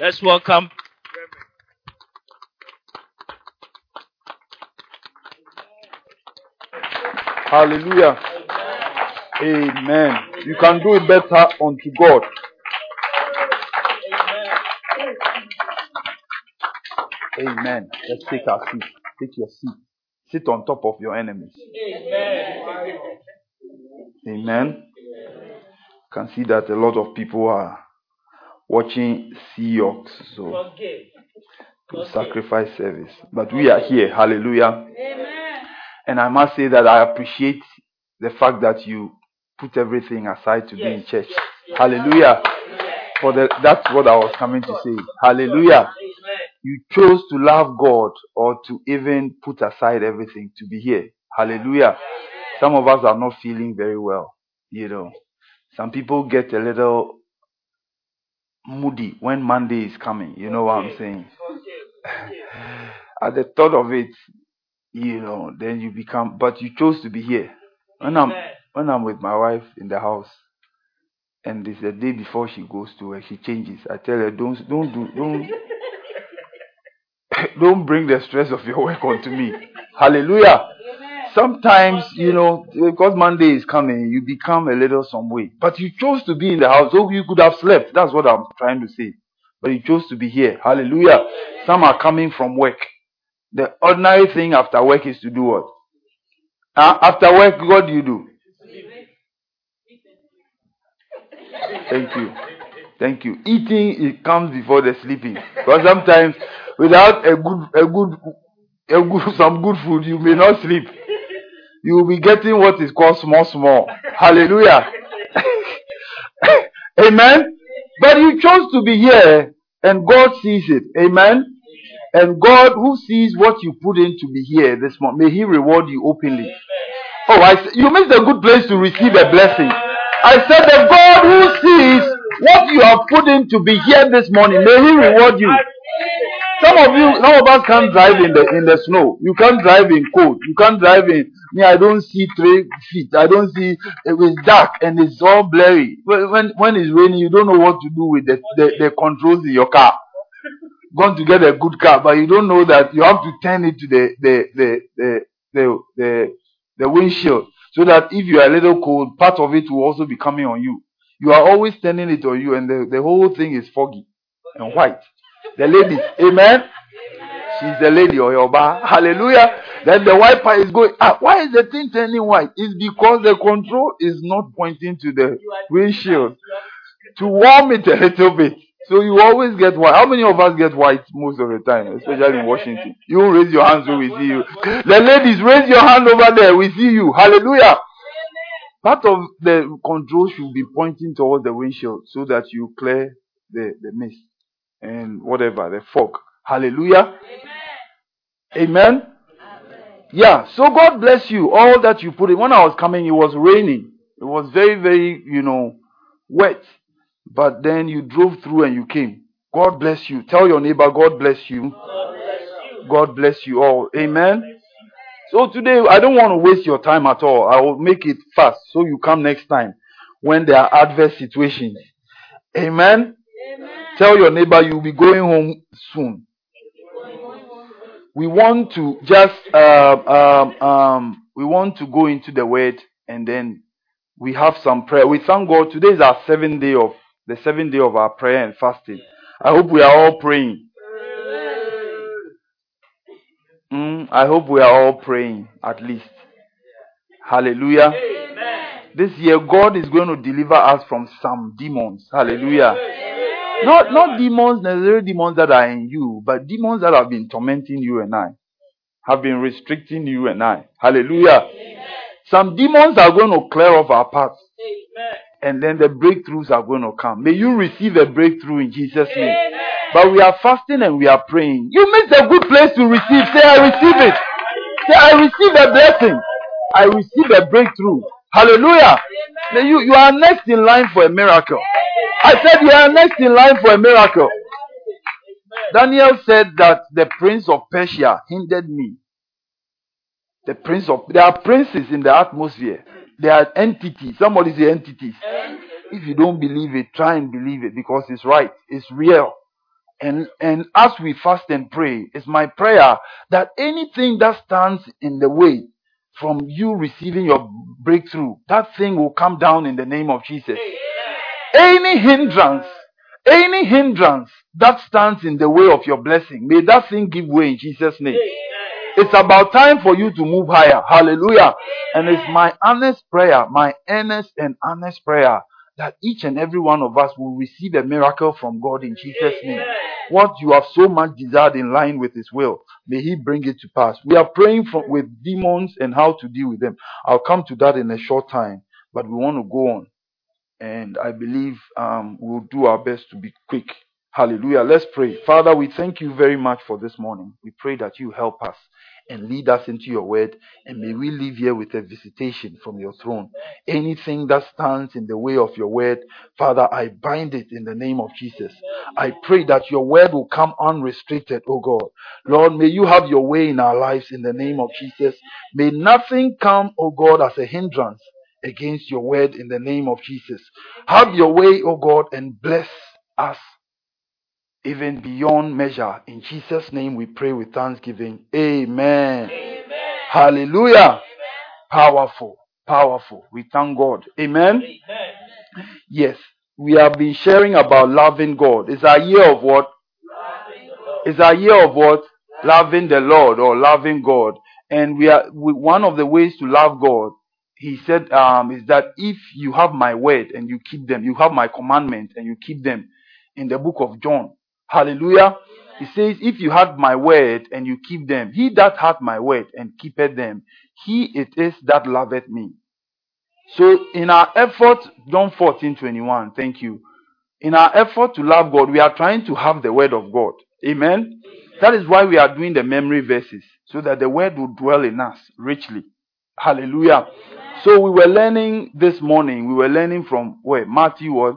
Let's welcome. Hallelujah. Amen. You can do it better unto God. Amen. Let's take our seat. Take your seat. Sit on top of your enemies. Amen. You can see that a lot of people are watching Seahawks. So sacrifice service. But we are here. Hallelujah. Amen. And I must say that I appreciate the fact that you put everything aside to be in church. Hallelujah. For the, that's what I was coming to say. Hallelujah. You chose to love God or to even put aside everything to be here. Hallelujah. Some of us are not feeling very well. You know, some people get a little moody when Monday is coming. You know what I'm saying? At the thought of it, you know, then you become, but you chose to be here. When I'm, when I'm with my wife in the house, and it's the day before she goes to work, she changes. I tell her, don't, don't do, don't, don't bring the stress of your work onto me. Hallelujah. Sometimes, you know, because Monday is coming, you become a little some way. But you chose to be in the house, so you could have slept. That's what I'm trying to say. But you chose to be here. Hallelujah. Some are coming from work. The ordinary thing after work is to do what? Uh, after work, what do you do? Thank you. Thank you. Eating it comes before the sleeping. Because sometimes without a good a good a good some good food you may not sleep. You will be getting what is called small small. Hallelujah. Amen. But you chose to be here and God sees it. Amen. And God who sees what you put in to be here this morning, may He reward you openly. Oh, I, you missed a good place to receive a blessing. I said, the God who sees what you have put in to be here this morning, may He reward you. Some of you, some of us can't drive in the in the snow. You can't drive in cold. You can't drive in. Me, I don't see three feet. I don't see. It's dark and it's all blurry. When, when it's raining, you don't know what to do with the, the, the controls in your car. Going to get a good car, but you don't know that you have to turn it to the the the the the, the, the windshield so that if you are a little cold, part of it will also be coming on you. You are always turning it on you, and the, the whole thing is foggy and white. The ladies, amen. She's the lady or your bar. Hallelujah. Then the wiper is going. Ah, why is the thing turning white? It's because the control is not pointing to the windshield to warm it a little bit. So you always get white. How many of us get white most of the time, especially in Washington? You raise your hands we see you. The ladies, raise your hand over there. We see you. Hallelujah. Part of the control should be pointing towards the windshield so that you clear the, the mist and whatever, the fog. Hallelujah. Amen. Amen. Yeah. So God bless you. All that you put in. When I was coming, it was raining. It was very, very, you know, wet. But then you drove through and you came. God bless you. Tell your neighbor, God bless you. God bless you, God bless you all. Amen. So today, I don't want to waste your time at all. I will make it fast so you come next time when there are adverse situations. Amen. Amen. Tell your neighbor you'll be going home soon. We want to just uh, um, um, we want to go into the word and then we have some prayer. We thank God. Today is our seventh day of the seventh day of our prayer and fasting. I hope we are all praying. Mm, I hope we are all praying at least. Hallelujah. Amen. This year, God is going to deliver us from some demons. Hallelujah. Amen. Not not demons necessarily demons that are in you, but demons that have been tormenting you and I, have been restricting you and I. Hallelujah. Amen. Some demons are going to clear off our paths. And then the breakthroughs are going to come. May you receive a breakthrough in Jesus' name. But we are fasting and we are praying. You missed a good place to receive. Say, I receive it. Say, I receive a blessing. I receive a breakthrough. Hallelujah. You, you are next in line for a miracle. I said you are next in line for a miracle. Daniel said that the prince of Persia hindered me. The prince of there are princes in the atmosphere. There are entities. Somebody say entities. If you don't believe it, try and believe it because it's right. It's real. And, and as we fast and pray, it's my prayer that anything that stands in the way from you receiving your breakthrough, that thing will come down in the name of Jesus. Any hindrance, any hindrance that stands in the way of your blessing, may that thing give way in Jesus' name. It's about time for you to move higher. Hallelujah. And it's my honest prayer, my earnest and honest prayer that each and every one of us will receive a miracle from God in Jesus' name. What you have so much desired in line with His will, may He bring it to pass. We are praying from, with demons and how to deal with them. I'll come to that in a short time, but we want to go on. And I believe um, we'll do our best to be quick. Hallelujah. Let's pray. Father, we thank you very much for this morning. We pray that you help us and lead us into your word. And may we live here with a visitation from your throne. Anything that stands in the way of your word, Father, I bind it in the name of Jesus. I pray that your word will come unrestricted, O God. Lord, may you have your way in our lives in the name of Jesus. May nothing come, O God, as a hindrance against your word in the name of Jesus. Have your way, oh God, and bless us even beyond measure. In Jesus' name we pray with thanksgiving. Amen. Amen. Hallelujah. Amen. Powerful. Powerful. We thank God. Amen. Amen. Yes. We have been sharing about loving God. It's a year of what? It's a year of what? Loving the Lord or loving God. And we are we, one of the ways to love God he said um, is that if you have my word and you keep them, you have my commandments and you keep them in the book of John. Hallelujah. He says, if you have my word and you keep them, he that hath my word and keepeth them, he it is that loveth me. So in our effort, John 14, 21, thank you. In our effort to love God, we are trying to have the word of God. Amen. That is why we are doing the memory verses, so that the word will dwell in us richly. Hallelujah. So we were learning this morning, we were learning from where? Matthew what?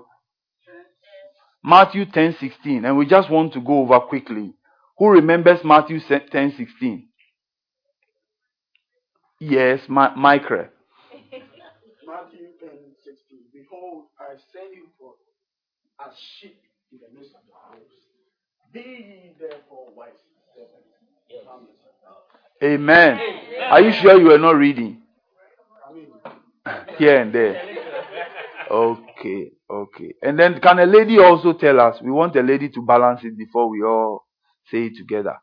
Matthew 10 16. And we just want to go over quickly. Who remembers Matthew 10 16? Yes, Ma- Michael. Matthew 10 16. Behold, I send you forth as sheep in the midst of the wolves. Be ye therefore wise Amen. Amen. Are you sure you are not reading? Here and there. Okay, okay. And then can a lady also tell us? We want a lady to balance it before we all say it together.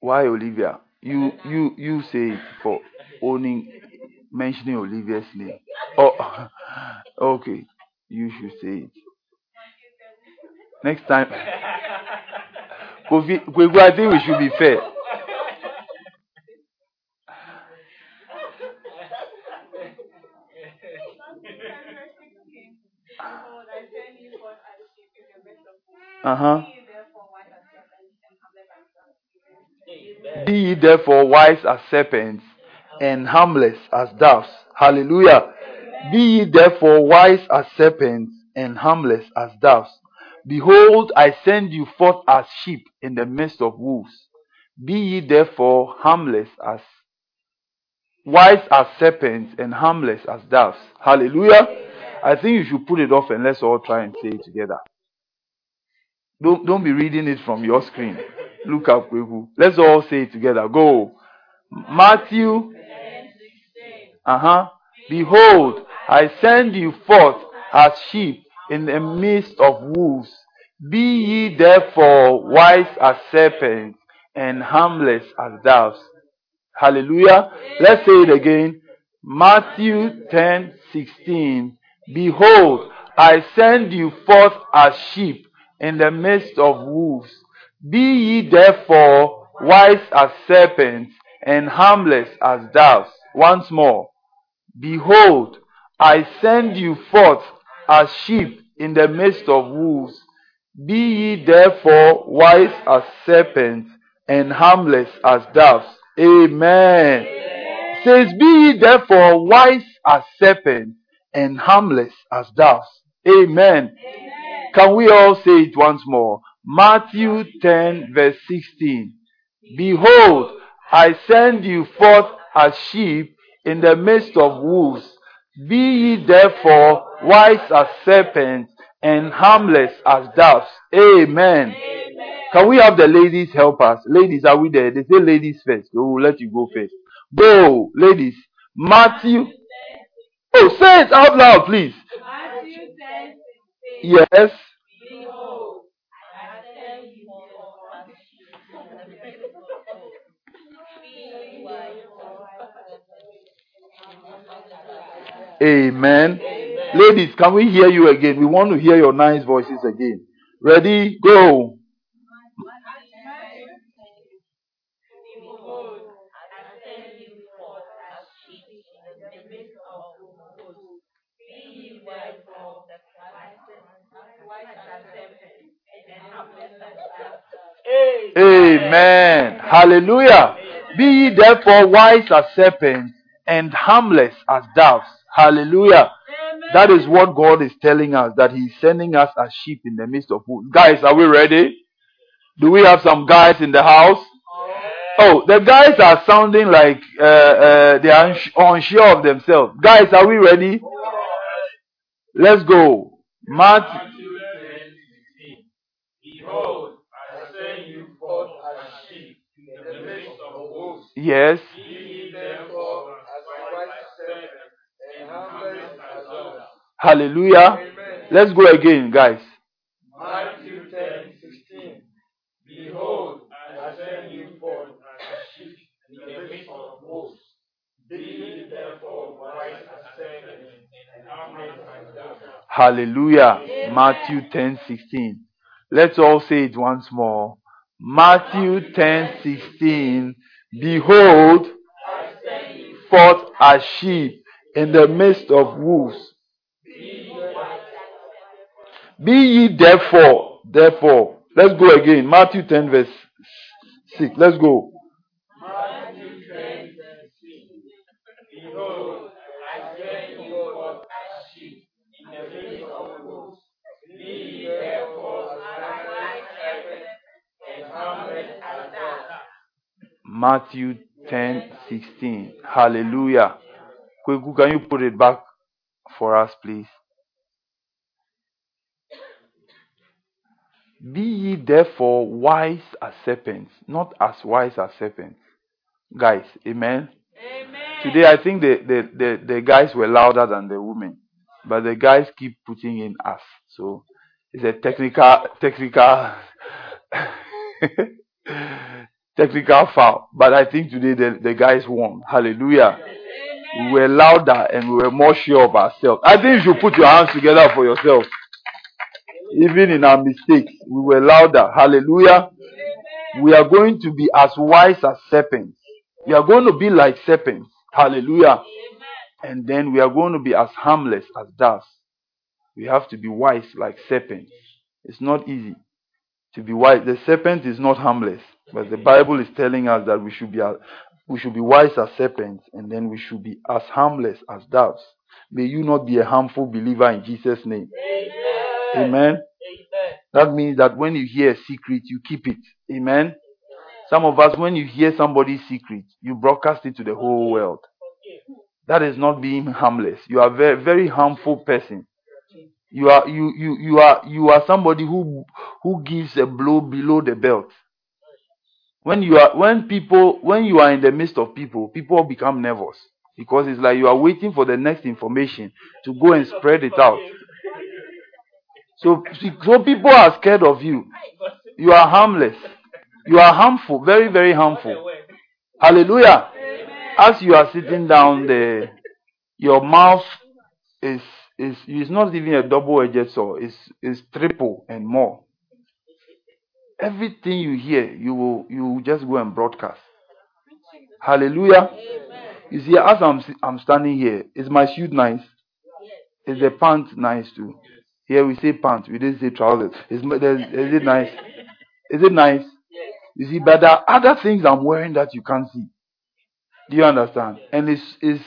Why Olivia? You you you say it for owning mentioning Olivia's name. Oh okay. You should say it. Next time Kofi, I think we should be fair. Uh huh. Be ye therefore wise as serpents and harmless as doves. Hallelujah. Be ye therefore wise as serpents and harmless as doves. Behold, I send you forth as sheep in the midst of wolves. Be ye therefore harmless as wise as serpents and harmless as doves. Hallelujah. I think you should put it off and let's all try and say it together. Don't, don't be reading it from your screen. Look up, Kweku. Let's all say it together. Go. Matthew. Uh huh. Behold, I send you forth as sheep in the midst of wolves. Be ye therefore wise as serpents and harmless as doves. Hallelujah. Let's say it again. Matthew 10 16. Behold, I send you forth as sheep in the midst of wolves. Be ye therefore wise as serpents and harmless as doves. Once more. Behold, I send you forth as sheep in the midst of wolves. Be ye therefore wise as serpents and harmless as doves. Amen. Amen. Says, Be ye therefore wise as serpents and harmless as doves. Amen. Amen. Can we all say it once more? Matthew 10 verse 16. Behold, I send you forth as sheep in the midst of wolves. Be ye therefore wise as serpents and harmless as doves. Amen. Can we have the ladies help us? Ladies, are we there? They say ladies first. We will let you go first. Go, ladies. Matthew. Oh, say it out loud, please. Matthew 10, 16. Yes. Forth Amen. Ladies, can we hear you again? We want to hear your nice voices again. Ready? Go. Behold, I send you forth as sheep in the midst of wolves. Be ye therefore wise as serpents and harmless as doves. Amen. Hallelujah. Be ye therefore wise as serpents and harmless as doves. Hallelujah. That is what God is telling us, that He's sending us as sheep in the midst of wolves. Guys, are we ready? Do we have some guys in the house? Oh, the guys are sounding like uh, uh, they are unsure of themselves. Guys, are we ready? Let's go. Matthew. Matthew 10, 16. Behold, I send you forth as sheep in the midst of wolves. Yes. Be ye therefore as wise as serpents and harmless doves. Hallelujah. Let's go again, guys. Matthew 10, 16. Behold, I send you forth as sheep in the midst of wolves. Be therefore wise as serpents and harmless as. Hallelujah. Matthew 10 16. Let's all say it once more. Matthew 10 16. Behold, forth as sheep in the midst of wolves. Be ye therefore, therefore. Let's go again. Matthew 10 verse 6. Let's go. Matthew 10 16. Hallelujah. Kweku, can you put it back for us, please? Be ye therefore wise as serpents, not as wise as serpents. Guys, amen. Amen. Today I think the, the, the, the guys were louder than the women. But the guys keep putting in us. So it's a technical technical technical foul. But I think today the, the guys won. Hallelujah. We were louder and we were more sure of ourselves. I think you should put your hands together for yourself. Even in our mistakes, we were louder. Hallelujah. We are going to be as wise as serpents. We are going to be like serpents. Hallelujah. And then we are going to be as harmless as doves. We have to be wise like serpents. It's not easy to be wise. The serpent is not harmless, but the Bible is telling us that we should be we should be wise as serpents, and then we should be as harmless as doves. May you not be a harmful believer in Jesus' name. Amen. That means that when you hear a secret, you keep it. Amen. Some of us, when you hear somebody's secret, you broadcast it to the whole world. That is not being harmless. You are a very, very harmful person. You are you you you are you are somebody who who gives a blow below the belt. When you are when people when you are in the midst of people, people become nervous because it's like you are waiting for the next information to go and spread it out. So so people are scared of you. You are harmless. You are harmful, very very harmful. Hallelujah. As you are sitting down there, your mouth is is is not even a double-edged sword. It's it's triple and more. Everything you hear, you will you will just go and broadcast. Hallelujah. You see, as I'm I'm standing here, is my suit nice? Is the pant nice too? Here we say pants, we didn't say trousers. Is, is it nice? Is it nice? You see, but there are other things I'm wearing that you can't see. Do you understand? And it's, it's,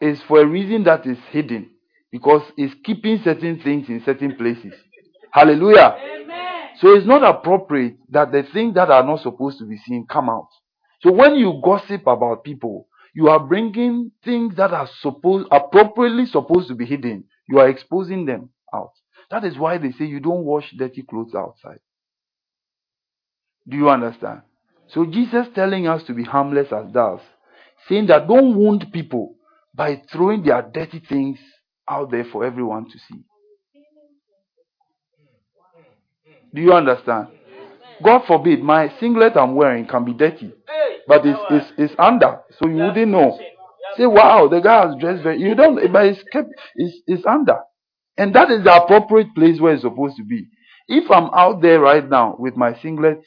it's for a reason that is hidden because it's keeping certain things in certain places. Hallelujah. So it's not appropriate that the things that are not supposed to be seen come out. So when you gossip about people, you are bringing things that are supposed appropriately supposed to be hidden. You are exposing them out. That is why they say you don't wash dirty clothes outside. Do you understand? So Jesus telling us to be harmless as doves, saying that don't wound people by throwing their dirty things out there for everyone to see. Do you understand? God forbid my singlet I'm wearing can be dirty, but it's it's, it's under, so you wouldn't know. Say, wow, the guy has dressed very. You don't, but it's kept, it's, it's under, and that is the appropriate place where it's supposed to be. If I'm out there right now with my singlet,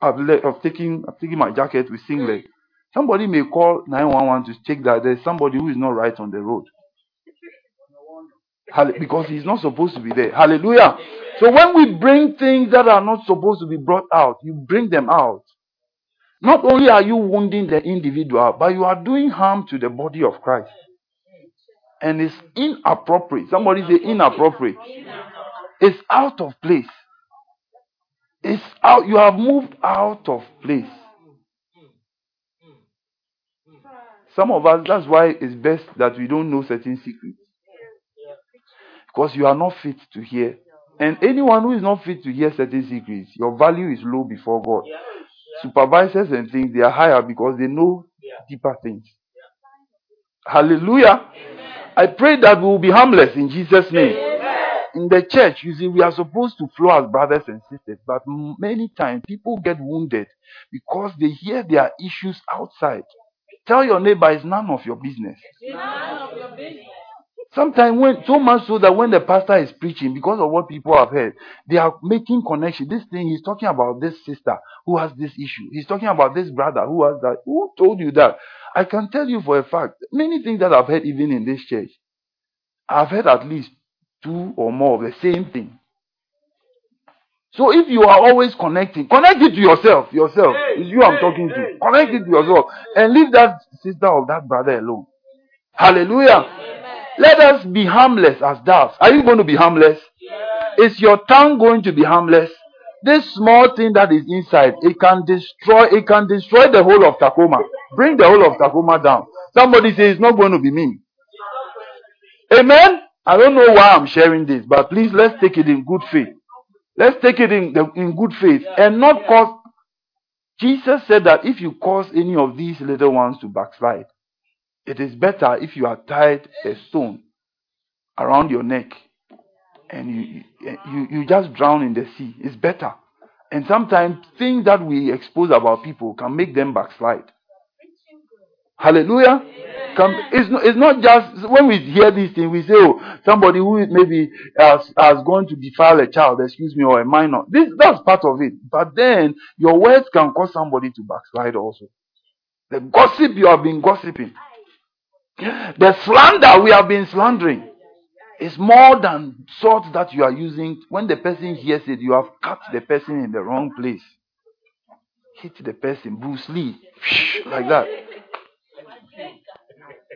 I've, le- I've taken I've taken my jacket with singlet. Somebody may call 911 to check that there's somebody who is not right on the road. Because he's not supposed to be there. Hallelujah. So when we bring things that are not supposed to be brought out, you bring them out. Not only are you wounding the individual, but you are doing harm to the body of Christ. And it's inappropriate. Somebody say inappropriate. It's out of place. It's out. You have moved out of place. Some of us, that's why it's best that we don't know certain secrets. Because you are not fit to hear. And anyone who is not fit to hear certain secrets, your value is low before God. Supervisors and things, they are higher because they know deeper things. Hallelujah. I pray that we will be harmless in Jesus' name. In the church, you see, we are supposed to flow as brothers and sisters, but many times people get wounded because they hear their issues outside. Tell your neighbor is none of your it's none of your business. Sometimes when so much so that when the pastor is preaching, because of what people have heard, they are making connection. This thing he's talking about this sister who has this issue. He's talking about this brother who has that. Who told you that? I can tell you for a fact, many things that I've heard even in this church, I've heard at least two or more of the same thing. So if you are always connecting, connect it to yourself. Yourself. It's you I'm talking to. Connect it to yourself. And leave that sister or that brother alone. Hallelujah. Let us be harmless as doves. Are you going to be harmless? Is your tongue going to be harmless? This small thing that is inside, it can destroy, it can destroy the whole of Tacoma. Bring the whole of Tacoma down. Somebody says it's not going to be me. Amen. I don't know why I'm sharing this, but please let's take it in good faith. Let's take it in, the, in good faith and not cause. Jesus said that if you cause any of these little ones to backslide, it is better if you are tied a stone around your neck and you, you, you just drown in the sea. It's better. And sometimes things that we expose about people can make them backslide. Hallelujah. Come, it's, not, it's not just when we hear these things, we say, oh, somebody who maybe has, has gone to defile a child, excuse me, or a minor. This, that's part of it. But then your words can cause somebody to backslide also. The gossip you have been gossiping, the slander we have been slandering is more than salt that you are using. When the person hears it, you have cut the person in the wrong place. Hit the person, Bruce Lee, like that.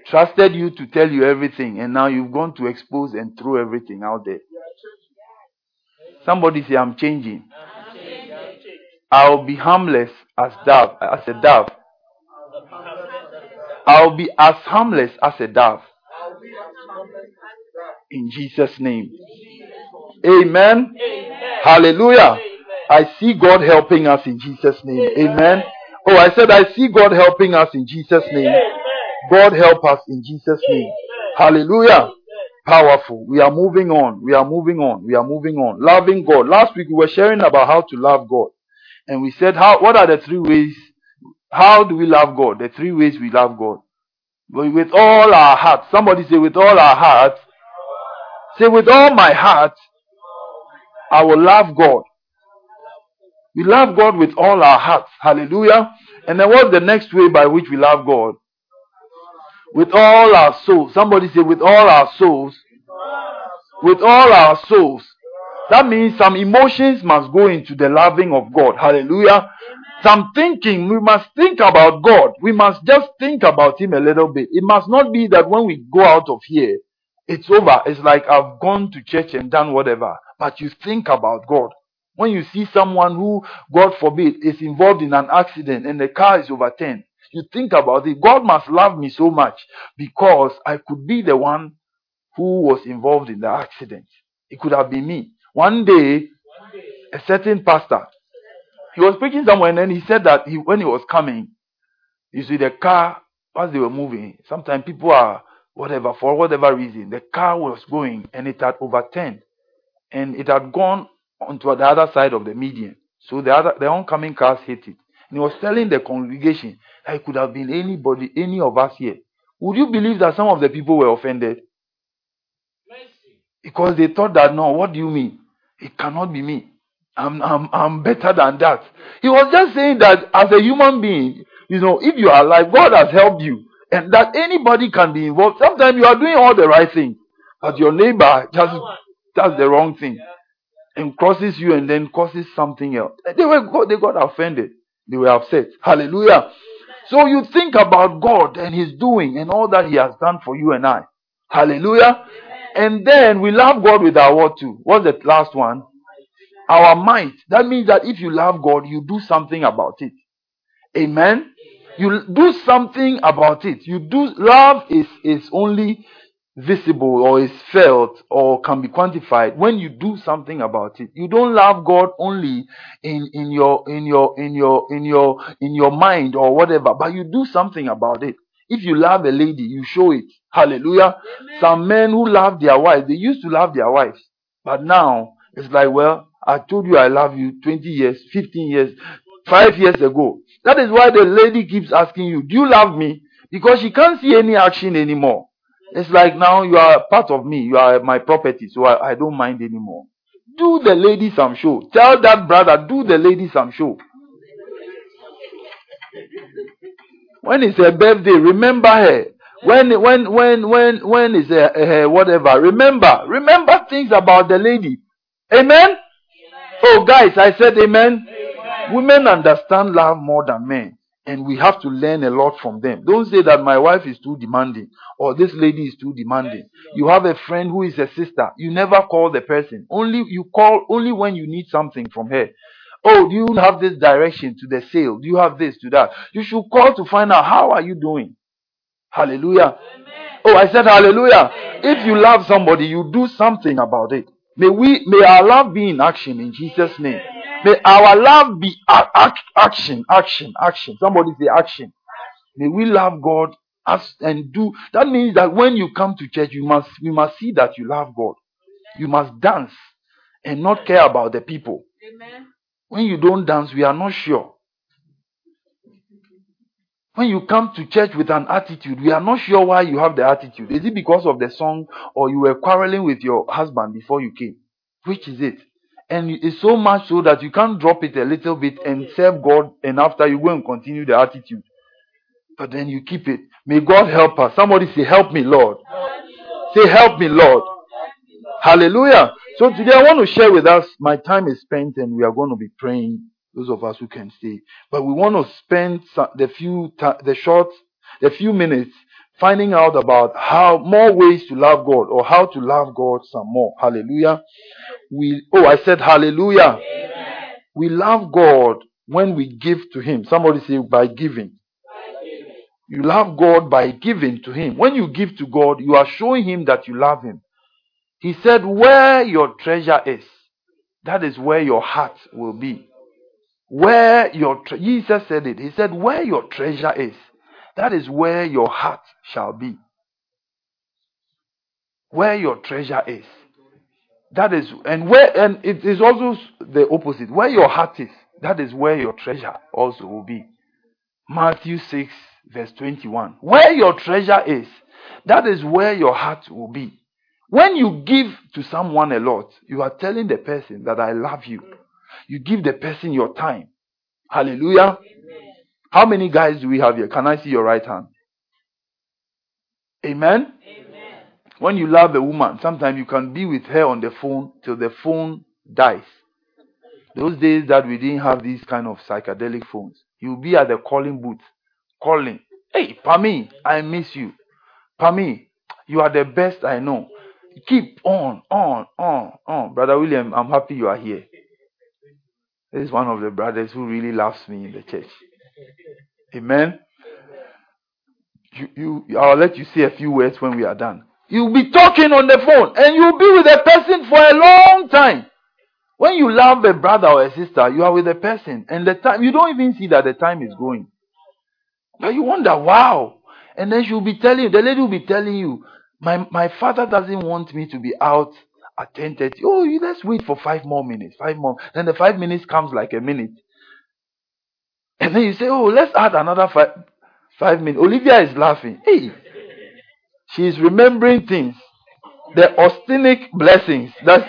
Trusted you to tell you everything, and now you've gone to expose and throw everything out there. Somebody say, I'm changing. I'll be harmless as dove, as a dove. I'll be as harmless as a dove. In Jesus' name. Amen. Hallelujah. I see God helping us in Jesus' name. Amen. Oh, I said I see God helping us in Jesus' name. God help us in Jesus' name. Hallelujah. Powerful. We are moving on. We are moving on. We are moving on. Loving God. Last week we were sharing about how to love God. And we said how what are the three ways how do we love God? The three ways we love God. With all our heart. Somebody say with all our heart. Say with all my heart I will love God. We love God with all our hearts. Hallelujah. And then what's the next way by which we love God? With all our souls. Somebody say, with all our souls. With all our souls. That means some emotions must go into the loving of God. Hallelujah. Some thinking, we must think about God. We must just think about Him a little bit. It must not be that when we go out of here, it's over. It's like I've gone to church and done whatever. But you think about God. When you see someone who, God forbid, is involved in an accident and the car is overturned, you think about it. God must love me so much because I could be the one who was involved in the accident. It could have been me. One day, a certain pastor, he was preaching somewhere, and then he said that he, when he was coming, you see the car as they were moving. Sometimes people are whatever for whatever reason. The car was going and it had overturned, and it had gone onto the other side of the median. So the other the oncoming cars hit it. And he was telling the congregation that it could have been anybody, any of us here. Would you believe that some of the people were offended? Because they thought that no, what do you mean? It cannot be me. I'm, I'm, I'm better than that. He was just saying that as a human being, you know, if you are alive, God has helped you. And that anybody can be involved. Sometimes you are doing all the right thing, but your neighbor just does the wrong thing and crosses you and then causes something else. They were they got offended. They were upset. Hallelujah. So you think about God and His doing and all that He has done for you and I. Hallelujah. And then we love God with our what too? What's the last one? Our mind. That means that if you love God, you do something about it. Amen. You do something about it. You do love is is only visible or is felt or can be quantified when you do something about it. You don't love God only in, in your in your in your in your in your mind or whatever, but you do something about it. If you love a lady, you show it. Hallelujah. Amen. Some men who love their wives, they used to love their wives, but now it's like, well, I told you I love you 20 years, 15 years, 5 years ago. That is why the lady keeps asking you, Do you love me? Because she can't see any action anymore. It's like now you are part of me, you are my property, so I, I don't mind anymore. Do the lady some show. Tell that brother, do the lady some show. When it's her birthday, remember her. When when when when when is her, her whatever, remember remember things about the lady. Amen. Oh guys, I said amen. amen. Women understand love more than men and we have to learn a lot from them. Don't say that my wife is too demanding or this lady is too demanding. You have a friend who is a sister. You never call the person. Only you call only when you need something from her. Oh, do you have this direction to the sale? Do you have this to that? You should call to find out how are you doing. Hallelujah. Oh, I said hallelujah. If you love somebody, you do something about it. May we may our love be in action in Jesus' name. May our love be act, action, action, action. Somebody say action. May we love God as and do. That means that when you come to church, you must you must see that you love God. You must dance and not care about the people. Amen. When you don't dance, we are not sure. When you come to church with an attitude, we are not sure why you have the attitude. Is it because of the song or you were quarreling with your husband before you came? Which is it? And it's so much so that you can't drop it a little bit and serve God, and after you go and continue the attitude. But then you keep it. May God help us. Somebody say, Help me, Lord. Say, Help me, Lord. Hallelujah. So today I want to share with us, my time is spent and we are going to be praying, those of us who can stay. But we want to spend the few, the short, the few minutes finding out about how more ways to love God or how to love God some more. Hallelujah. We, oh, I said hallelujah. Amen. We love God when we give to Him. Somebody say by giving. by giving. You love God by giving to Him. When you give to God, you are showing Him that you love Him. He said, Where your treasure is, that is where your heart will be. Where your tre- Jesus said it. He said, Where your treasure is, that is where your heart shall be. Where your treasure is. That is, and where, and it is also the opposite. Where your heart is, that is where your treasure also will be. Matthew 6, verse 21. Where your treasure is, that is where your heart will be. When you give to someone a lot, you are telling the person that I love you. You give the person your time. Hallelujah. Amen. How many guys do we have here? Can I see your right hand? Amen? Amen. When you love a woman, sometimes you can be with her on the phone till the phone dies. Those days that we didn't have these kind of psychedelic phones, you'll be at the calling booth calling. Hey, Pami, I miss you. Pami, you are the best I know. Keep on, on, on, on. Brother William, I'm happy you are here. This is one of the brothers who really loves me in the church. Amen. You, you, I'll let you say a few words when we are done. You'll be talking on the phone and you'll be with a person for a long time. When you love a brother or a sister, you are with a person and the time, you don't even see that the time is going. But you wonder, wow. And then she'll be telling you, the lady will be telling you, my, my father doesn't want me to be out at 10.30. Oh, you let's wait for five more minutes, five more. Then the five minutes comes like a minute. And then you say, oh, let's add another five, five minutes. Olivia is laughing. Hey, she is remembering things. The austenic blessings that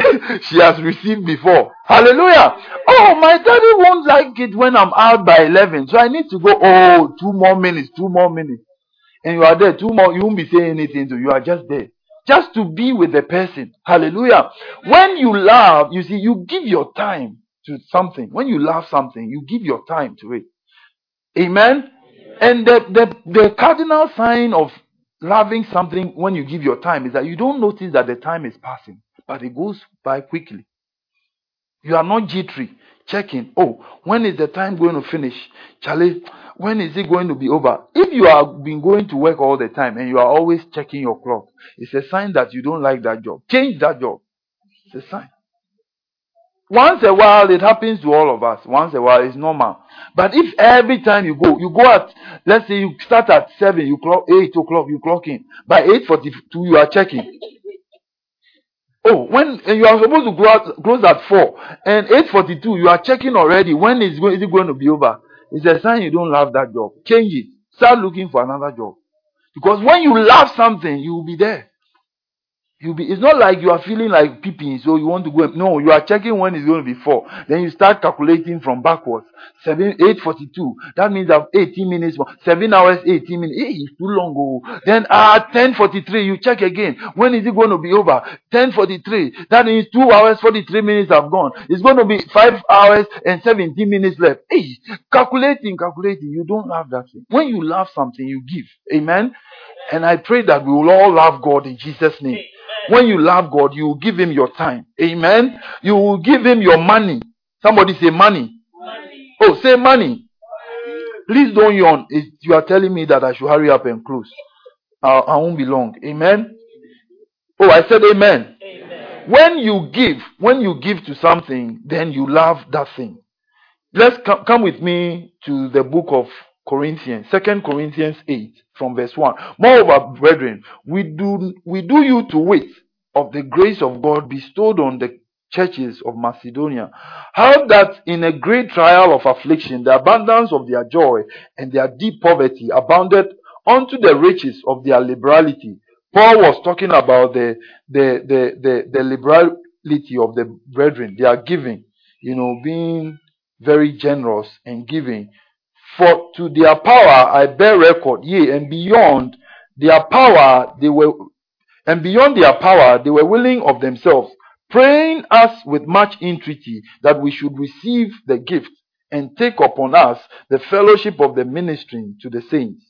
she, she has received before. Hallelujah. Oh, my daddy won't like it when I'm out by 11. So I need to go, oh, two more minutes, two more minutes. And you are there, two more, you won't be saying anything to you. are just there. Just to be with the person. Hallelujah. When you love, you see, you give your time to something. When you love something, you give your time to it. Amen. And the, the, the cardinal sign of loving something when you give your time is that you don't notice that the time is passing, but it goes by quickly. You are not jittery, checking, oh, when is the time going to finish? Charlie, when is it going to be over? If you have been going to work all the time and you are always checking your clock, it's a sign that you don't like that job. Change that job. It's a sign. Once a while, it happens to all of us. Once a while, it's normal. But if every time you go, you go at, let's say you start at 7, you clock 8 o'clock, you clock in. By 8.42, you are checking. Oh, when you are supposed to close, close at 4 and 8.42, you are checking already. When is, is it going to be over? It's a sign you don't love that job. Change it. Start looking for another job. Because when you love something, you will be there. You be, it's not like you are feeling like peeping, so you want to go. No, you are checking when it's going to be four. Then you start calculating from backwards. Seven, eight forty-two. That means that eighteen minutes more. Seven hours, eighteen minutes. Hey, it's too long. Oh. Then at ten forty-three, you check again. When is it going to be over? Ten forty-three. That means two hours forty-three minutes have gone. It's going to be five hours and seventeen minutes left. Hey, calculating, calculating. You don't love that thing. When you love something, you give. Amen. And I pray that we will all love God in Jesus' name. When you love God, you will give him your time. Amen. You will give him your money. Somebody say money. money. Oh, say money. Please don't yawn. You are telling me that I should hurry up and close. I, I won't be long. Amen. Oh, I said amen. amen. When you give, when you give to something, then you love that thing. Let's come, come with me to the book of Corinthians, Second Corinthians 8 from verse 1. Moreover, brethren, we do, we do you to wit of the grace of God bestowed on the churches of Macedonia, how that in a great trial of affliction, the abundance of their joy and their deep poverty abounded unto the riches of their liberality. Paul was talking about the, the, the, the, the liberality of the brethren, their giving, you know, being very generous and giving for to their power I bear record, yea, and beyond their power they were, and beyond their power they were willing of themselves, praying us with much entreaty that we should receive the gift and take upon us the fellowship of the ministering to the saints.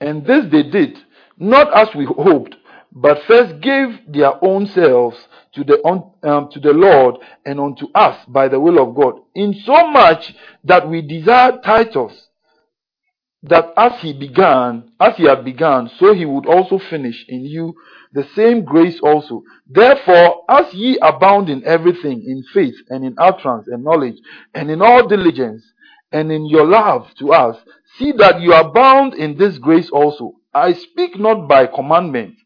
And this they did, not as we hoped, but first gave their own selves to the, um, to the Lord and unto us by the will of God, in so much that we desire Titus, that as he began, as he had begun, so he would also finish in you the same grace also. Therefore, as ye abound in everything, in faith and in utterance and knowledge, and in all diligence, and in your love to us, see that you abound in this grace also. I speak not by commandment,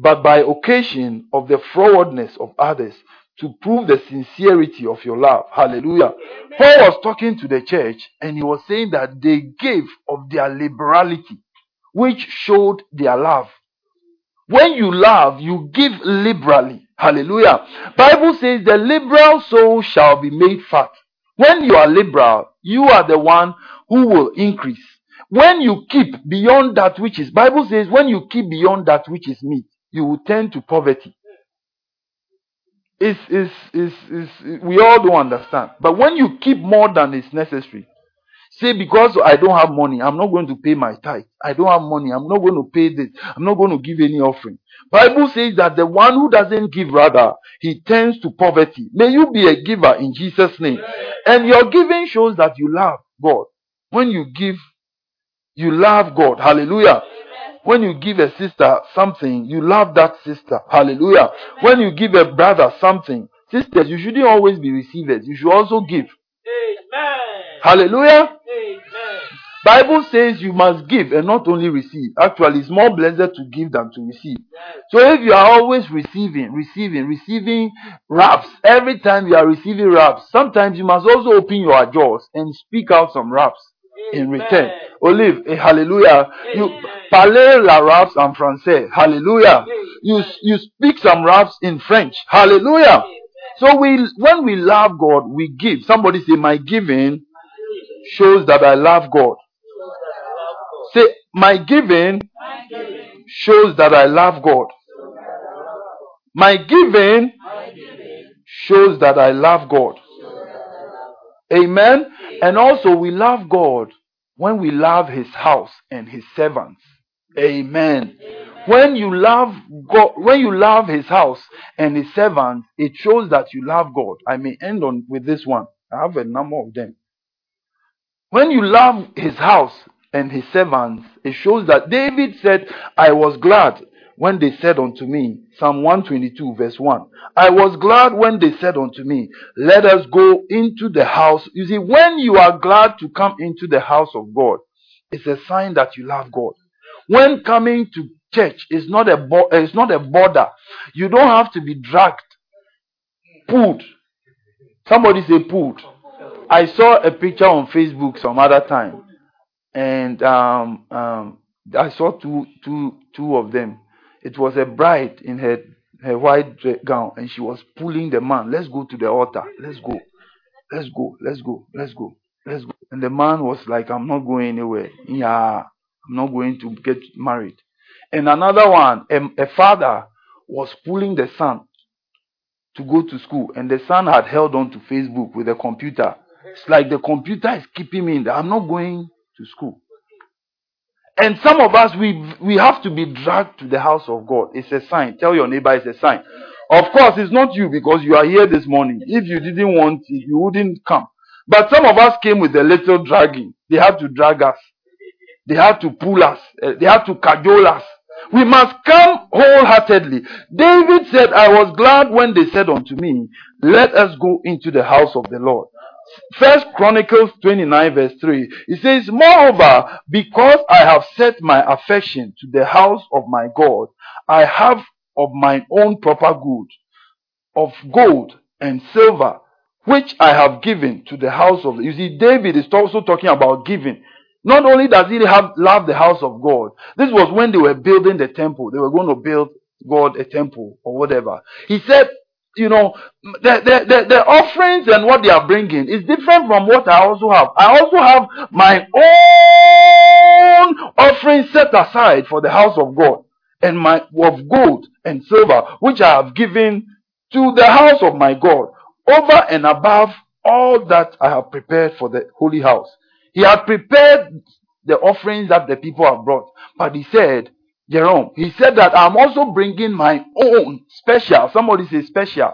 but by occasion of the forwardness of others to prove the sincerity of your love. Hallelujah. Amen. Paul was talking to the church and he was saying that they gave of their liberality, which showed their love. When you love, you give liberally. Hallelujah. Bible says the liberal soul shall be made fat. When you are liberal, you are the one who will increase. When you keep beyond that which is, Bible says when you keep beyond that which is meet, you will turn to poverty. It's, it's, it's, it's, we all don't understand. But when you keep more than is necessary, say because I don't have money, I'm not going to pay my tithe. I don't have money, I'm not going to pay this. I'm not going to give any offering. Bible says that the one who doesn't give rather, he turns to poverty. May you be a giver in Jesus' name. And your giving shows that you love God. When you give, you love God. Hallelujah. When you give a sister something, you love that sister. Hallelujah. When you give a brother something, sisters, you shouldn't always be receivers. You should also give. Amen. Hallelujah. Amen. Bible says you must give and not only receive. Actually, it's more blessed to give than to receive. Yes. So if you are always receiving, receiving, receiving raps, every time you are receiving raps, sometimes you must also open your jaws and speak out some raps in return. Olive, eh, hallelujah. You parler la raps en français. Hallelujah. You you speak some raps in French. Hallelujah. So we when we love God, we give. Somebody say, My giving shows that I love God. Say, my giving shows that I love God. My giving shows that I love God. Amen. And also, we love God when we love His house and His servants. Amen. When you love God, when you love His house and His servants, it shows that you love God. I may end on with this one. I have a number of them. When you love His house and His servants, it shows that David said, "I was glad when they said unto me." Psalm 122, verse 1. I was glad when they said unto me, Let us go into the house. You see, when you are glad to come into the house of God, it's a sign that you love God. When coming to church is not a bo- it's not a border. You don't have to be dragged, pulled. Somebody say pulled. I saw a picture on Facebook some other time, and um, um, I saw two, two, two of them. It was a bride in her her white gown, and she was pulling the man. Let's go to the altar. Let's go. Let's go. Let's go. Let's go. Let's go. And the man was like, "I'm not going anywhere. Yeah, I'm not going to get married." And another one, a, a father was pulling the son to go to school, and the son had held on to Facebook with a computer. It's like the computer is keeping me in there. I'm not going to school. And some of us, we we have to be dragged to the house of God. It's a sign. Tell your neighbor it's a sign. Of course, it's not you because you are here this morning. If you didn't want it, you wouldn't come. But some of us came with a little dragging. They had to drag us. They had to pull us. Uh, They had to cajole us. We must come wholeheartedly. David said, I was glad when they said unto me, Let us go into the house of the Lord. First Chronicles 29 verse 3. It says, Moreover, because I have set my affection to the house of my God, I have of mine own proper good, of gold and silver, which I have given to the house of. You see, David is also talking about giving. Not only does he have love the house of God, this was when they were building the temple. They were going to build God a temple or whatever. He said, you know, the, the, the, the offerings and what they are bringing is different from what I also have. I also have my own offering set aside for the house of God and my of gold and silver, which I have given to the house of my God, over and above all that I have prepared for the holy house. He had prepared the offerings that the people have brought, but he said, Jerome, he said that I'm also bringing my own special. Somebody say special.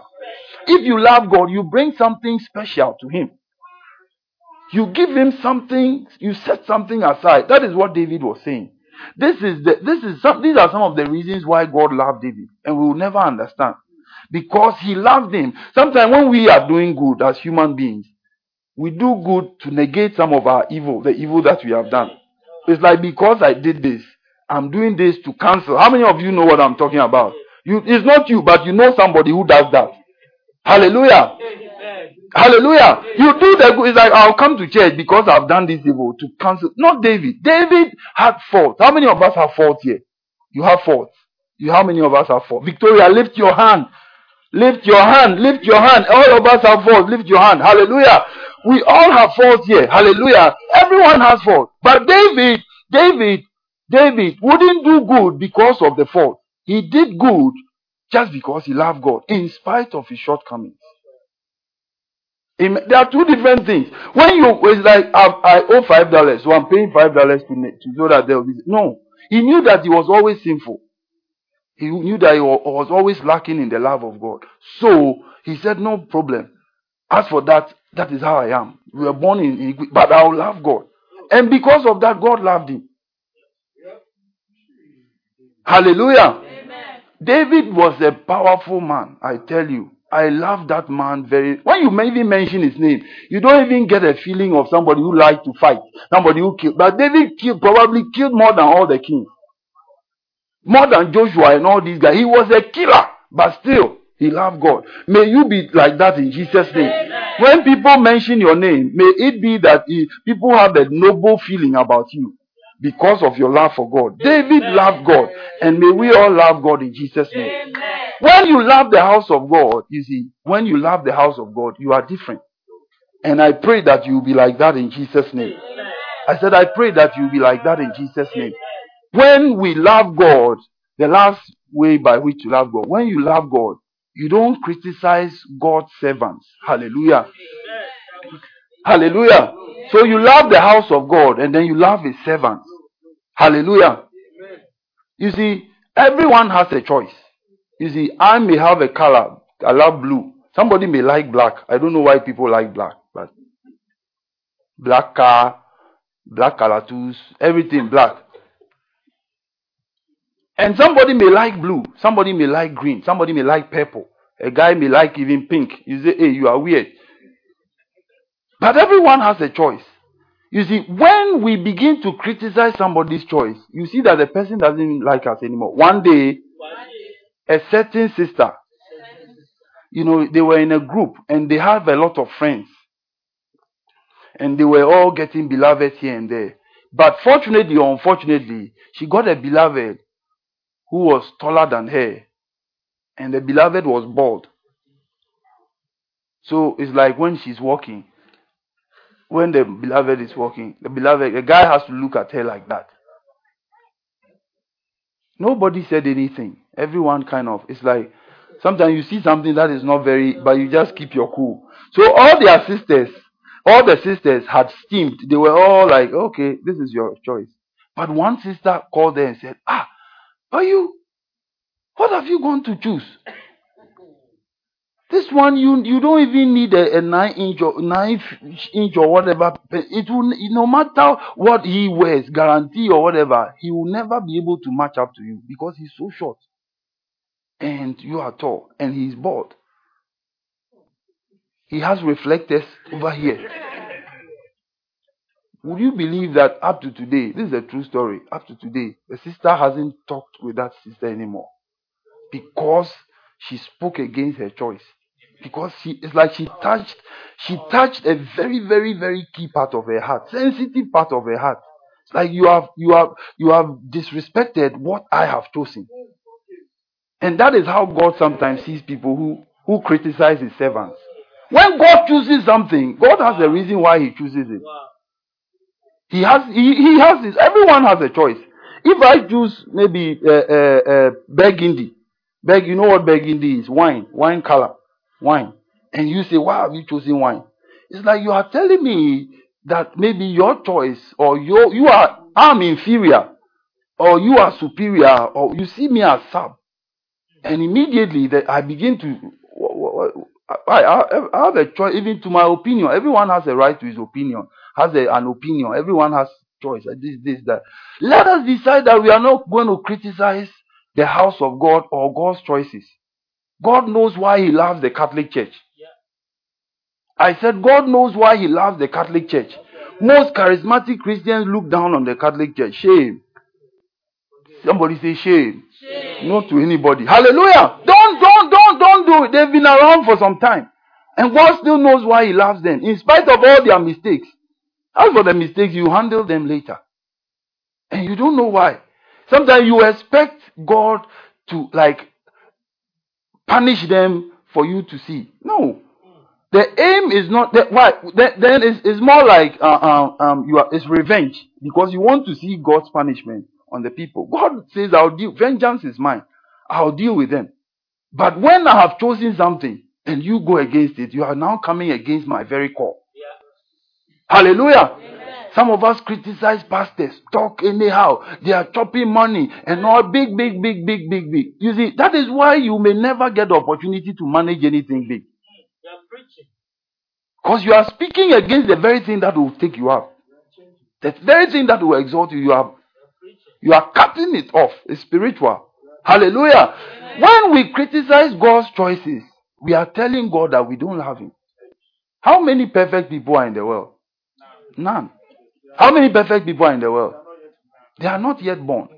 If you love God, you bring something special to him. You give him something, you set something aside. That is what David was saying. This is the this is some these are some of the reasons why God loved David, and we will never understand. Because he loved him. Sometimes when we are doing good as human beings, we do good to negate some of our evil, the evil that we have done. It's like because I did this, I'm doing this to cancel. How many of you know what I'm talking about? You, it's not you, but you know somebody who does that. Hallelujah. Amen. Hallelujah. You do the good. It's like, I'll come to church because I've done this evil to cancel. Not David. David had fault. How many of us have fault here? You have fault. You, how many of us have fault? Victoria, lift your hand. Lift your hand. Lift your hand. All of us have fault. Lift your hand. Hallelujah. We all have fault here. Hallelujah. Everyone has fault. But David, David, David wouldn't do good because of the fault. He did good just because he loved God in spite of his shortcomings. There are two different things. When you it's like I, owe five dollars, so I'm paying five dollars to, to know that there will be no. He knew that he was always sinful. He knew that he was always lacking in the love of God. So he said, No problem. As for that, that is how I am. We were born in iniquity, but I will love God. And because of that, God loved him. Hallelujah. Amen. David was a powerful man, I tell you. I love that man very. When you even mention his name, you don't even get a feeling of somebody who likes to fight, somebody who killed. But David killed, probably killed more than all the kings, more than Joshua and all these guys. He was a killer, but still, he loved God. May you be like that in Jesus' name. Amen. When people mention your name, may it be that people have a noble feeling about you because of your love for God. David loved God, and may we all love God in Jesus' name. Amen. When you love the house of God, you see, when you love the house of God, you are different. And I pray that you will be like that in Jesus' name. I said, I pray that you will be like that in Jesus' name. When we love God, the last way by which you love God, when you love God, you don't criticize God's servants. Hallelujah. Hallelujah. So you love the house of God and then you love his servants. Hallelujah. You see, everyone has a choice. You see, I may have a color. I love blue. Somebody may like black. I don't know why people like black, but black car, black color tools, everything black. And somebody may like blue. Somebody may like green. Somebody may like purple. A guy may like even pink. You say, hey, you are weird. But everyone has a choice. You see, when we begin to criticize somebody's choice, you see that the person doesn't like us anymore. One day, a certain sister, you know, they were in a group and they have a lot of friends. And they were all getting beloved here and there. But fortunately or unfortunately, she got a beloved who was taller than her. And the beloved was bald. So it's like when she's walking, when the beloved is walking, the beloved, the guy has to look at her like that. Nobody said anything. Everyone kind of, it's like sometimes you see something that is not very, but you just keep your cool. So all their sisters, all the sisters had steamed. They were all like, okay, this is your choice. But one sister called her and said, ah, are you, what have you gone to choose? This one you you don't even need a, a nine inch or nine inch or whatever. It will no matter what he wears, guarantee or whatever, he will never be able to match up to you because he's so short, and you are tall, and he's bald. He has reflectors over here. Would you believe that up to today, this is a true story. Up to today, the sister hasn't talked with that sister anymore because she spoke against her choice because she it's like she touched she touched a very very very key part of her heart sensitive part of her heart. It's like you have you have you have disrespected what i have chosen. And that is how god sometimes sees people who who criticize his servants. When god chooses something god has a reason why he chooses it. He has he, he has this everyone has a choice. If i choose maybe uh, uh, uh, burgundy Beg, you know what burgundy is? Wine, wine color, wine. And you say, why have you chosen wine? It's like you are telling me that maybe your choice or your you are I'm inferior or you are superior or you see me as sub. And immediately that I begin to I, I, I have a choice even to my opinion. Everyone has a right to his opinion, has a, an opinion. Everyone has choice. This, this, that. Let us decide that we are not going to criticize the house of God or God's choices. God knows why He loves the Catholic Church. I said, God knows why He loves the Catholic Church. Most charismatic Christians look down on the Catholic Church. Shame. Somebody say shame. Shame. Not to anybody. Hallelujah. Don't, don't, don't, don't do it. They've been around for some time. And God still knows why He loves them. In spite of all their mistakes. As for the mistakes, you handle them later. And you don't know why. Sometimes you expect God to like punish them for you to see. No. The aim is not that why then, then it's, it's more like uh, um, um you are it's revenge because you want to see God's punishment on the people. God says, "I'll deal. Vengeance is mine. I'll deal with them." But when I have chosen something and you go against it, you are now coming against my very core. Hallelujah. Some of us criticize pastors, talk anyhow. They are chopping money and all big, big, big, big, big, big. You see, that is why you may never get the opportunity to manage anything big. You are preaching. Because you are speaking against the very thing that will take you up. The very thing that will exalt you, you are You are preaching. You are cutting it off. It's spiritual. Hallelujah. When we criticize God's choices, we are telling God that we don't love Him. How many perfect people are in the world? None. How many perfect people are in the world? They are not yet born.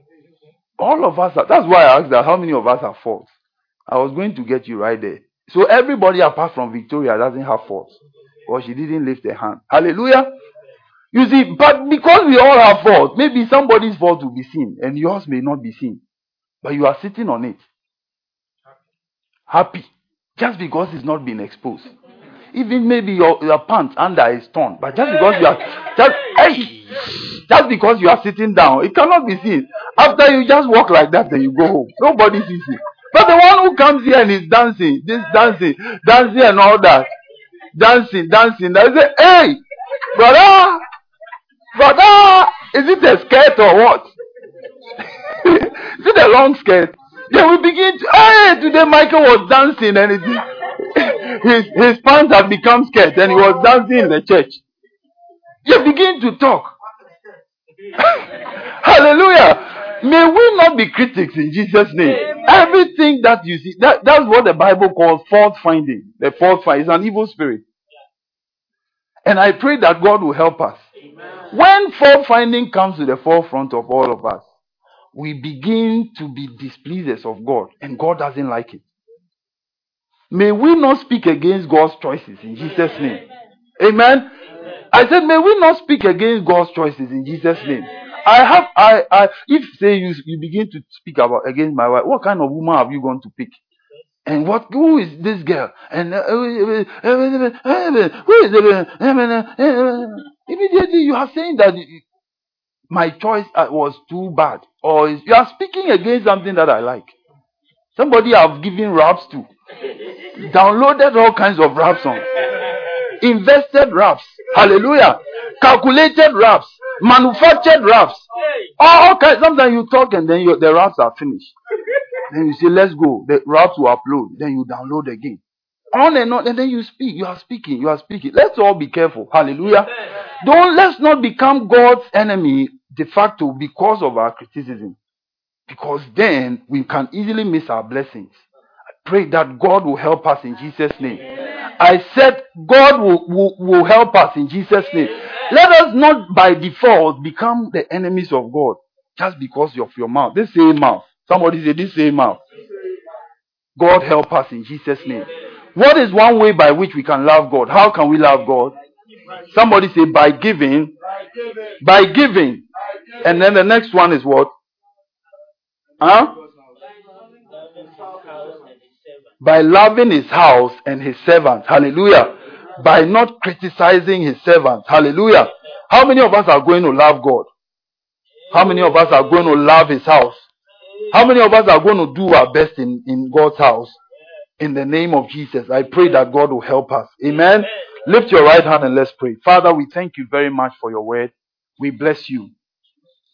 All of us are. That's why I asked that how many of us have faults. I was going to get you right there. So everybody apart from Victoria doesn't have faults. Or she didn't lift her hand. Hallelujah. You see, but because we all have faults, maybe somebody's fault will be seen and yours may not be seen. But you are sitting on it. Happy. Just because it's not been exposed. Even maybe your, your pants under is torn. But just because you are just hey, just because you are sitting down, it cannot be seen. After you just walk like that, then you go home. Nobody sees it. But the one who comes here and is dancing, this dancing, dancing and all that, dancing, dancing, they say, hey, brother, brother, is it a skirt or what? is it a long skirt? Then we begin to, hey, today Michael was dancing and it, his, his pants have become skirt and he was dancing in the church. You begin to talk. Hallelujah. May we not be critics in Jesus' name. Everything that you see, that, that's what the Bible calls fault finding. The fault finding is an evil spirit. And I pray that God will help us. When fault finding comes to the forefront of all of us, we begin to be displeasers of God, and God doesn't like it. May we not speak against God's choices in Jesus' name. Amen. I said, may we not speak against God's choices in Jesus' name. I have, I, I, if say you, you begin to speak about against my wife, what kind of woman have you gone to pick? And what, who is this girl? And uh, who is it? Immediately you are saying that my choice uh, was too bad, or you are speaking against something that I like. Somebody I've given raps to, downloaded all kinds of rap songs, invested raps, hallelujah, calculated raps, manufactured raps, all kinds. Sometimes you talk and then the raps are finished. Then you say, let's go. The raps will upload. Then you download again. On and on, and then you speak. You are speaking. You are speaking. Let's all be careful. Hallelujah. Don't let's not become God's enemy de facto because of our criticism. Because then we can easily miss our blessings. Pray that God will help us in Jesus' name. I said God will, will, will help us in Jesus' name. Let us not by default become the enemies of God just because of your mouth. This same mouth. Somebody say this same mouth. God help us in Jesus' name. What is one way by which we can love God? How can we love God? Somebody say by giving. By giving. And then the next one is what? Huh? By loving his house and his servants. Hallelujah. By not criticizing his servants. Hallelujah. How many of us are going to love God? How many of us are going to love his house? How many of us are going to do our best in, in God's house? In the name of Jesus, I pray that God will help us. Amen. Lift your right hand and let's pray. Father, we thank you very much for your word. We bless you.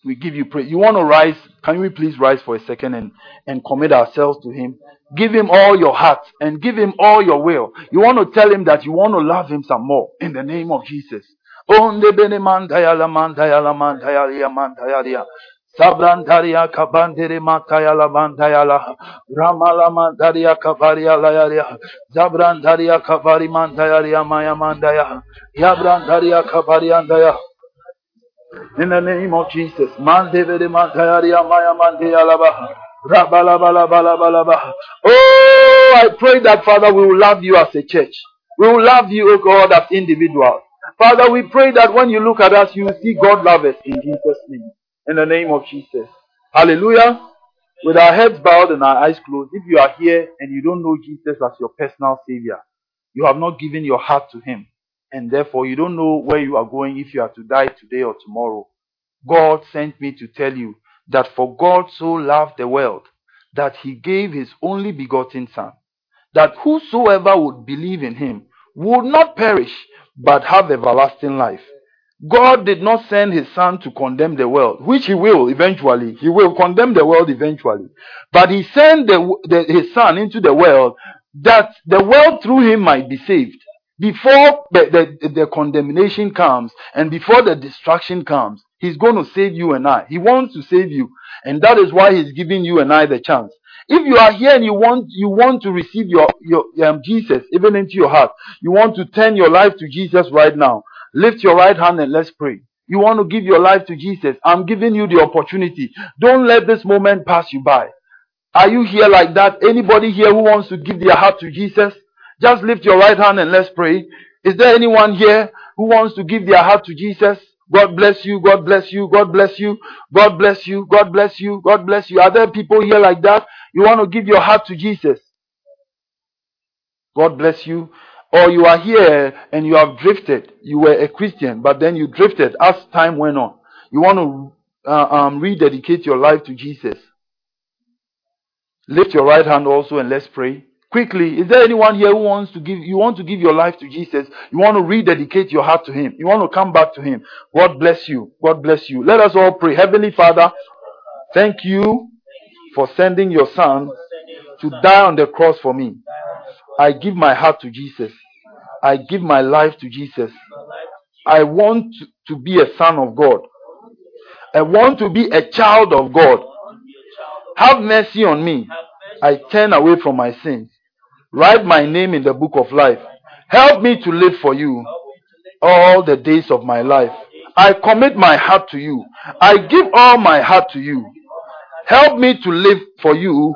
We give you praise. You want to rise? Can we please rise for a second and, and commit ourselves to Him? Give Him all your heart and give Him all your will. You want to tell Him that you want to love Him some more in the name of Jesus. Sabrantaria kabandere mataya lavantaya la ramala mantaria kabaria layaria zabrantaria kabari mantayaria maya mandaya yabrantaria kabariandaya in the name of Jesus mandevere mantayaria maya mandaya lava. Oh, I pray that Father we will love you as a church. We will love you, O God, as individuals. Father, we pray that when you look at us, you will see God love us in Jesus' name in the name of Jesus. Hallelujah. With our heads bowed and our eyes closed, if you are here and you don't know Jesus as your personal Savior, you have not given your heart to Him, and therefore you don't know where you are going if you are to die today or tomorrow. God sent me to tell you that for God so loved the world that He gave His only begotten Son, that whosoever would believe in Him would not perish but have everlasting life. God did not send his son to condemn the world, which he will eventually. He will condemn the world eventually. But he sent the, the, his son into the world that the world through him might be saved. Before the, the, the condemnation comes and before the destruction comes, He's going to save you and I. He wants to save you. And that is why he's giving you and I the chance. If you are here and you want you want to receive your, your um, Jesus even into your heart, you want to turn your life to Jesus right now. Lift your right hand and let's pray. You want to give your life to Jesus. I'm giving you the opportunity. Don't let this moment pass you by. Are you here like that? Anybody here who wants to give their heart to Jesus? Just lift your right hand and let's pray. Is there anyone here who wants to give their heart to Jesus? God bless you. God bless you. God bless you. God bless you. God bless you. God bless you. Are there people here like that? You want to give your heart to Jesus? God bless you. Or you are here and you have drifted. You were a Christian, but then you drifted as time went on. You want to uh, um, rededicate your life to Jesus. Lift your right hand also and let's pray. Quickly, is there anyone here who wants to give, you want to give your life to Jesus? You want to rededicate your heart to Him. You want to come back to Him. God bless you. God bless you. Let us all pray. Heavenly Father, thank you for sending your Son to die on the cross for me. I give my heart to Jesus. I give my life to Jesus. I want to be a son of God. I want to be a child of God. Have mercy on me. I turn away from my sins. Write my name in the book of life. Help me to live for you all the days of my life. I commit my heart to you. I give all my heart to you. Help me to live for you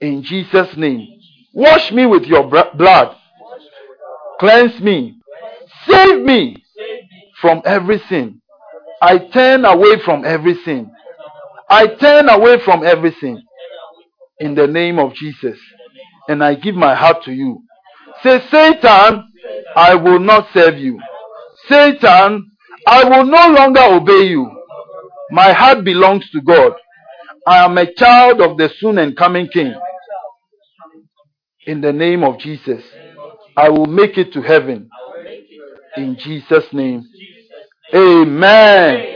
in Jesus' name. Wash me with your blood. Cleanse me. Save me from every sin. I turn away from every sin. I turn away from every sin. In the name of Jesus and I give my heart to you. Say, Satan, I will not serve you. Satan, I will no longer obey you. My heart belongs to God. I am a child of the soon and coming King. In the name of Jesus, I will make it to heaven. In Jesus' name. Amen.